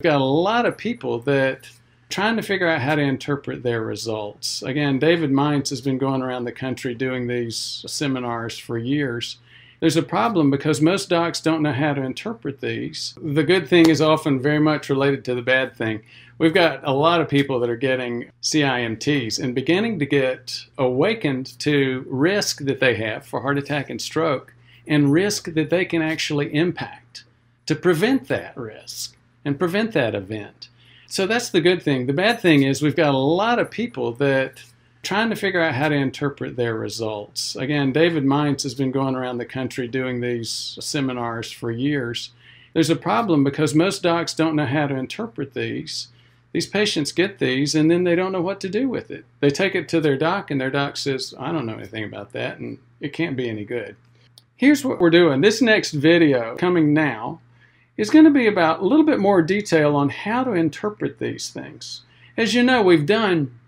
We've got a lot of people that trying to figure out how to interpret their results. Again, David Mines has been going around the country doing these seminars for years. There's a problem because most docs don't know how to interpret these. The good thing is often very much related to the bad thing. We've got a lot of people that are getting CIMTs and beginning to get awakened to risk that they have for heart attack and stroke and risk that they can actually impact to prevent that risk and prevent that event. So that's the good thing. The bad thing is we've got a lot of people that trying to figure out how to interpret their results. Again, David Mines has been going around the country doing these seminars for years. There's a problem because most docs don't know how to interpret these. These patients get these and then they don't know what to do with it. They take it to their doc and their doc says, I don't know anything about that and it can't be any good. Here's what we're doing. This next video coming now is going to be about a little bit more detail on how to interpret these things. As you know, we've done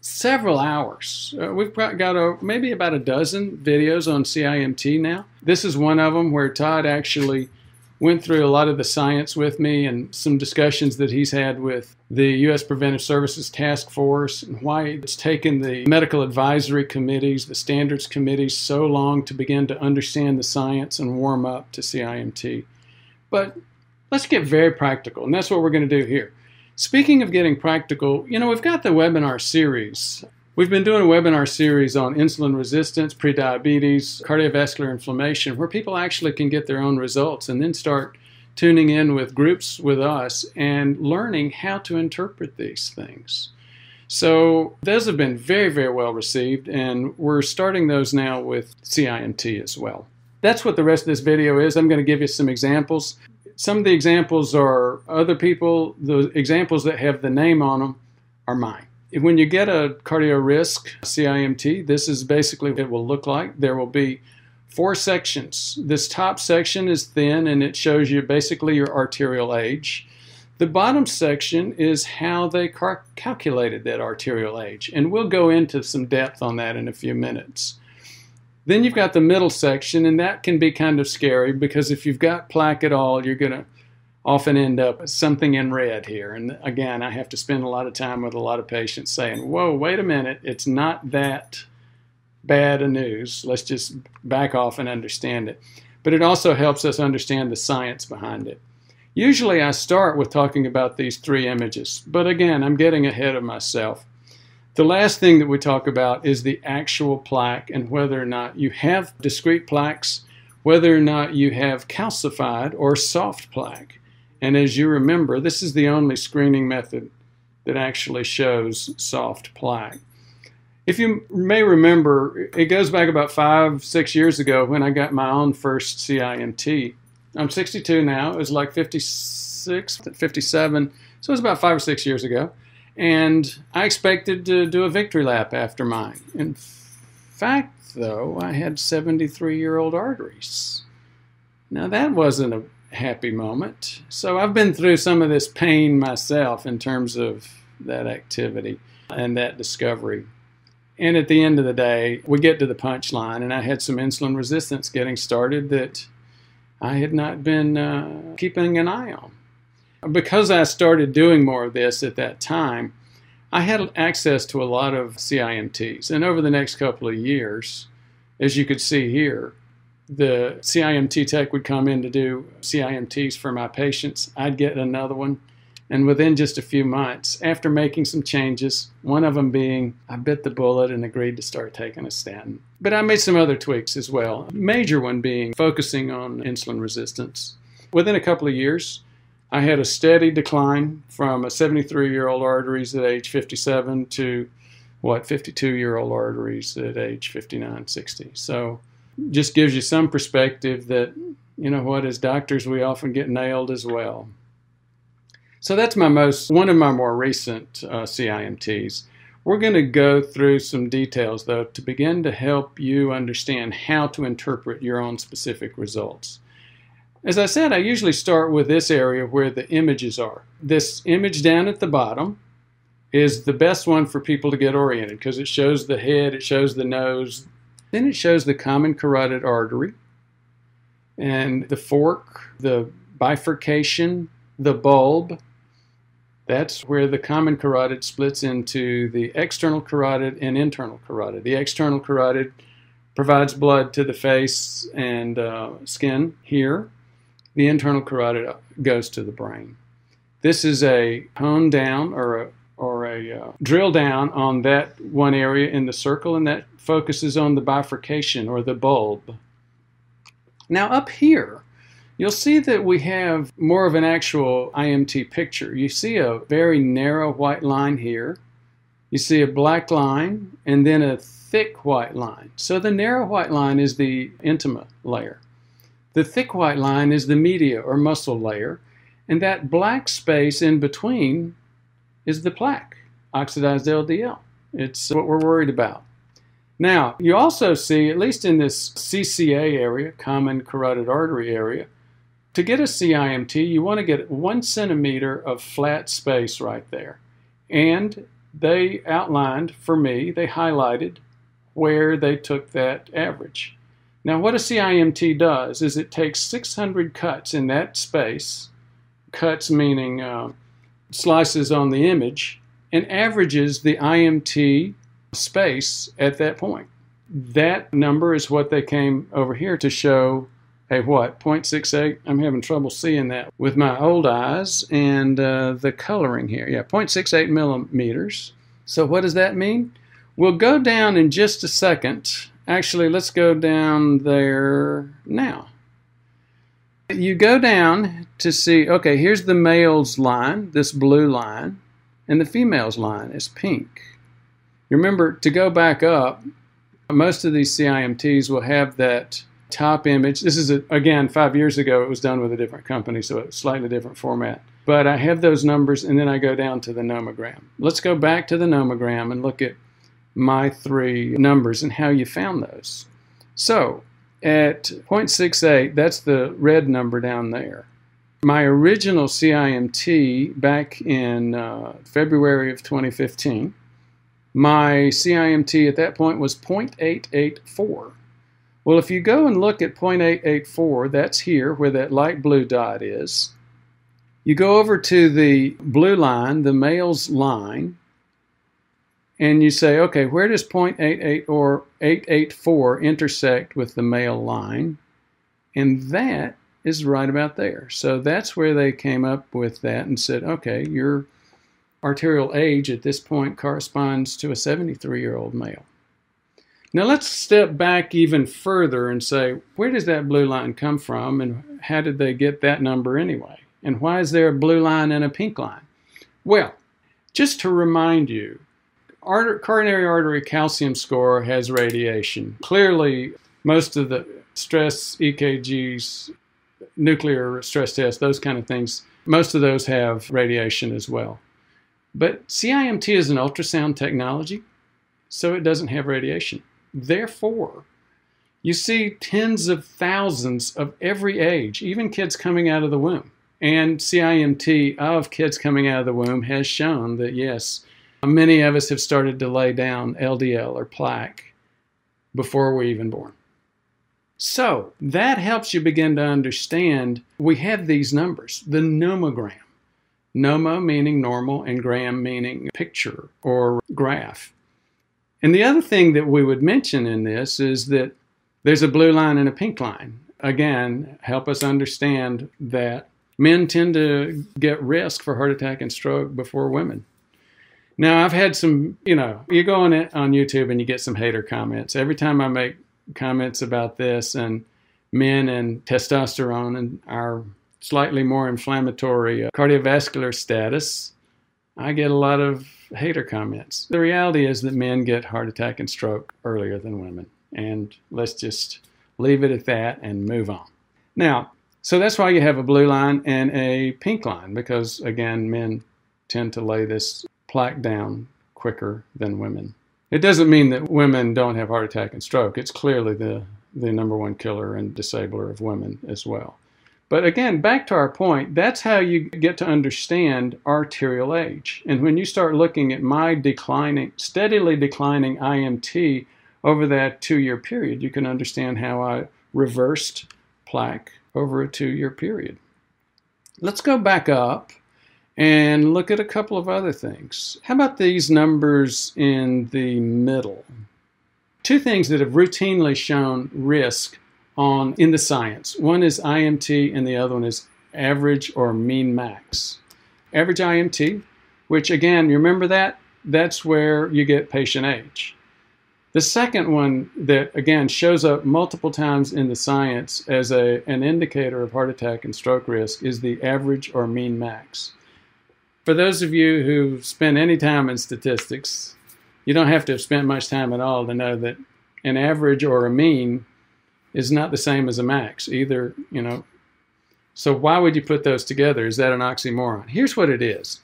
several hours. Uh, we've got a, maybe about a dozen videos on CIMT now. This is one of them where Todd actually went through a lot of the science with me and some discussions that he's had with the U.S. Preventive Services Task Force and why it's taken the medical advisory committees, the standards committees, so long to begin to understand the science and warm up to CIMT. But let's get very practical, and that's what we're going to do here. Speaking of getting practical, you know, we've got the webinar series. We've been doing a webinar series on insulin resistance, prediabetes, cardiovascular inflammation, where people actually can get their own results and then start tuning in with groups with us and learning how to interpret these things. So those have been very, very well received, and we're starting those now with CIMT as well. That's what the rest of this video is. I'm going to give you some examples. Some of the examples are other people. The examples that have the name on them are mine. When you get a cardio risk CIMT, this is basically what it will look like. There will be four sections. This top section is thin and it shows you basically your arterial age. The bottom section is how they calculated that arterial age, and we'll go into some depth on that in a few minutes. Then you've got the middle section, and that can be kind of scary because if you've got plaque at all, you're going to often end up something in red here. And again, I have to spend a lot of time with a lot of patients saying, whoa, wait a minute, it's not that bad a news. Let's just back off and understand it. But it also helps us understand the science behind it. Usually I start with talking about these three images, but again, I'm getting ahead of myself. The last thing that we talk about is the actual plaque and whether or not you have discrete plaques, whether or not you have calcified or soft plaque. And as you remember, this is the only screening method that actually shows soft plaque. If you may remember, it goes back about five, six years ago when I got my own first CIMT. I'm 62 now. It was like 56, 57. So it was about five or six years ago. And I expected to do a victory lap after mine. In fact, though, I had 73 year old arteries. Now, that wasn't a happy moment. So I've been through some of this pain myself in terms of that activity and that discovery. And at the end of the day, we get to the punchline, and I had some insulin resistance getting started that I had not been uh, keeping an eye on. Because I started doing more of this at that time, I had access to a lot of CIMTs. And over the next couple of years, as you could see here, the CIMT tech would come in to do CIMTs for my patients. I'd get another one. And within just a few months, after making some changes, one of them being I bit the bullet and agreed to start taking a statin. But I made some other tweaks as well. Major one being focusing on insulin resistance. Within a couple of years, I had a steady decline from a 73 year old arteries at age 57 to what 52 year old arteries at age 59, 60. So just gives you some perspective that, you know what, as doctors, we often get nailed as well. So that's my most, one of my more recent uh, CIMTs. We're going to go through some details though to begin to help you understand how to interpret your own specific results. As I said, I usually start with this area where the images are. This image down at the bottom is the best one for people to get oriented because it shows the head, it shows the nose, then it shows the common carotid artery and the fork, the bifurcation the bulb. That's where the common carotid splits into the external carotid and internal carotid. The external carotid provides blood to the face and uh, skin here. The internal carotid goes to the brain. This is a hone down or a or a uh, drill down on that one area in the circle, and that focuses on the bifurcation or the bulb. Now, up here, you'll see that we have more of an actual IMT picture. You see a very narrow white line here, you see a black line, and then a thick white line. So the narrow white line is the intima layer. The thick white line is the media or muscle layer, and that black space in between is the plaque, oxidized LDL. It's what we're worried about. Now, you also see, at least in this CCA area, common carotid artery area, to get a CIMT, you want to get one centimeter of flat space right there. And they outlined for me, they highlighted where they took that average. Now, what a CIMT does is it takes 600 cuts in that space, cuts meaning uh, slices on the image and averages the IMT space at that point. That number is what they came over here to show a what? 0.68? I'm having trouble seeing that with my old eyes and uh, the coloring here. Yeah, 0.68 millimeters. So what does that mean? We'll go down in just a second. Actually, let's go down there now. You go down to see, okay, here's the male's line, this blue line, and the female's line is pink. Remember, to go back up, most of these CIMTs will have that top image. This is, a, again, five years ago, it was done with a different company, so a slightly different format. But I have those numbers, and then I go down to the nomogram. Let's go back to the nomogram and look at my three numbers and how you found those. So at 0.68, that's the red number down there. My original CIMT back in uh, February of 2015, my CIMT at that point was 0.884. Well, if you go and look at 0.884, that's here where that light blue dot is. You go over to the blue line, the male's line, and you say, okay, where does 0.88 or 884 intersect with the male line? And that is right about there. So that's where they came up with that and said, okay, your arterial age at this point corresponds to a 73 year old male. Now let's step back even further and say, where does that blue line come from and how did they get that number anyway? And why is there a blue line and a pink line? Well, just to remind you, coronary artery calcium score has radiation. Clearly, most of the stress EKGs, nuclear stress tests, those kind of things, most of those have radiation as well. But CIMT is an ultrasound technology, so it doesn't have radiation. Therefore, you see tens of thousands of every age, even kids coming out of the womb. And CIMT of kids coming out of the womb has shown that yes, Many of us have started to lay down LDL or plaque before we're even born. So that helps you begin to understand we have these numbers, the nomogram. Nomo meaning normal and gram meaning picture or graph. And the other thing that we would mention in this is that there's a blue line and a pink line. Again, help us understand that men tend to get risk for heart attack and stroke before women. Now, I've had some, you know, you go on on YouTube and you get some hater comments. Every time I make comments about this and men and testosterone and our slightly more inflammatory uh, cardiovascular status, I get a lot of hater comments. The reality is that men get heart attack and stroke earlier than women. And let's just leave it at that and move on. Now, so that's why you have a blue line and a pink line, because again, men tend to lay this plaque down quicker than women. It doesn't mean that women don't have heart attack and stroke. It's clearly the, the number one killer and disabler of women as well. But again, back to our point, that's how you get to understand arterial age. And when you start looking at my declining, steadily declining IMT over that two year period, you can understand how I reversed plaque over a two year period. Let's go back up and look at a couple of other things. How about these numbers in the middle? Two things that have routinely shown risk on in the science. One is IMT and the other one is average or mean max. Average IMT, which again, you remember that? That's where you get patient age. The second one that again shows up multiple times in the science as a, an indicator of heart attack and stroke risk is the average or mean max. For those of you who spend any time in statistics, you don't have to have spent much time at all to know that an average or a mean is not the same as a max. Either, you know, so why would you put those together? Is that an oxymoron? Here's what it is.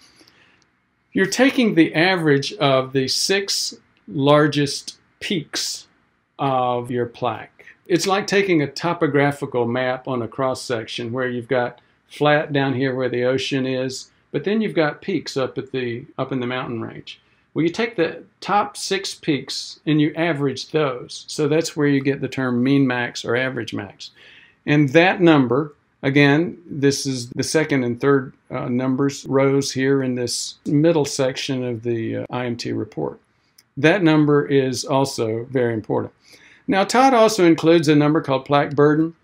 You're taking the average of the six largest peaks of your plaque. It's like taking a topographical map on a cross section where you've got flat down here where the ocean is, but then you've got peaks up at the up in the mountain range. Well, you take the top six peaks and you average those. So that's where you get the term mean max or average max. And that number, again, this is the second and third uh, numbers rows here in this middle section of the uh, IMT report. That number is also very important. Now, Todd also includes a number called plaque burden.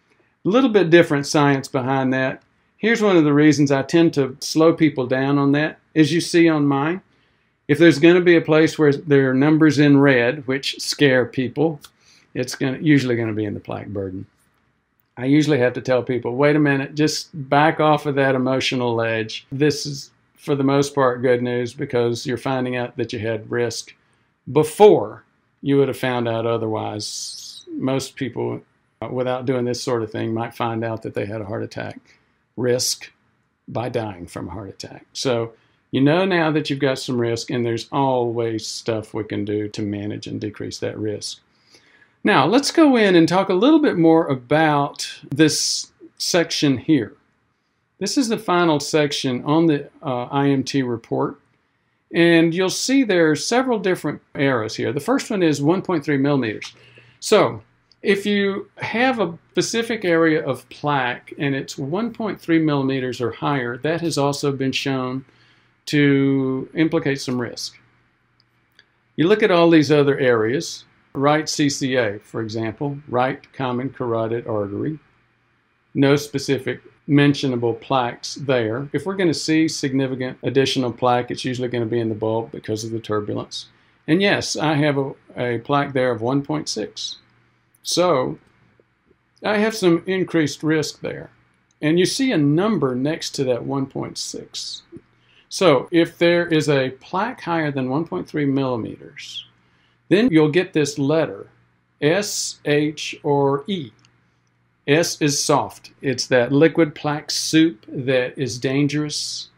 A little bit different science behind that. Here's one of the reasons I tend to slow people down on that. As you see on mine, if there's going to be a place where there are numbers in red, which scare people, it's going to, usually going to be in the plaque burden. I usually have to tell people, wait a minute, just back off of that emotional ledge. This is, for the most part, good news because you're finding out that you had risk before you would have found out otherwise. Most people, uh, without doing this sort of thing, might find out that they had a heart attack risk by dying from a heart attack. So you know now that you've got some risk, and there's always stuff we can do to manage and decrease that risk. Now, let's go in and talk a little bit more about this section here. This is the final section on the uh, IMT report. And you'll see there are several different arrows here. The first one is 1.3 millimeters. So if you have a specific area of plaque and it's 1.3 millimeters or higher, that has also been shown to implicate some risk. You look at all these other areas, right CCA, for example, right common carotid artery, no specific mentionable plaques there. If we're going to see significant additional plaque, it's usually going to be in the bulb because of the turbulence. And yes, I have a, a plaque there of 1.6. So I have some increased risk there. And you see a number next to that 1.6. So if there is a plaque higher than 1.3 millimeters, then you'll get this letter, S, H, or E. S is soft. It's that liquid plaque soup that is dangerous.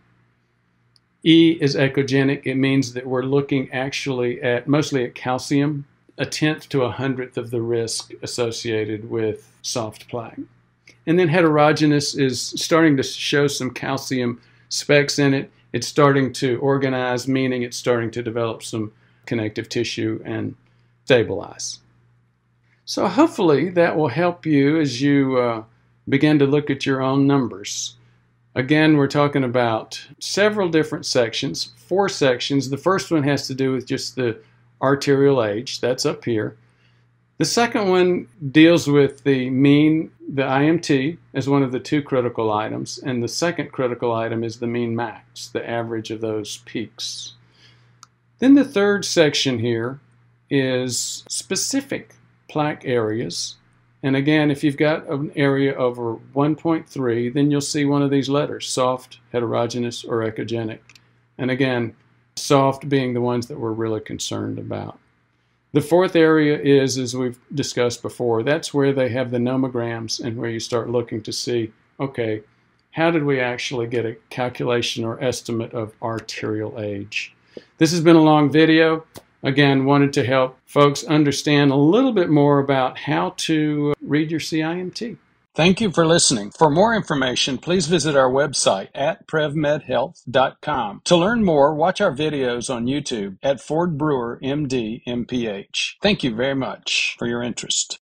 E is echogenic. It means that we're looking actually at mostly at calcium, a tenth to a hundredth of the risk associated with soft plaque. And then heterogeneous is starting to show some calcium specks in it it's starting to organize, meaning it's starting to develop some connective tissue and stabilize. So, hopefully, that will help you as you uh, begin to look at your own numbers. Again, we're talking about several different sections, four sections. The first one has to do with just the arterial age, that's up here. The second one deals with the mean, the IMT, as one of the two critical items, and the second critical item is the mean max, the average of those peaks. Then the third section here is specific plaque areas. And again, if you've got an area over 1.3, then you'll see one of these letters, soft, heterogeneous, or echogenic. And again, soft being the ones that we're really concerned about. The fourth area is, as we've discussed before, that's where they have the nomograms and where you start looking to see, okay, how did we actually get a calculation or estimate of arterial age? This has been a long video. Again, wanted to help folks understand a little bit more about how to read your CIMT. Thank you for listening. For more information, please visit our website at prevmedhealth.com. To learn more, watch our videos on YouTube at Ford Brewer MD MPH. Thank you very much for your interest.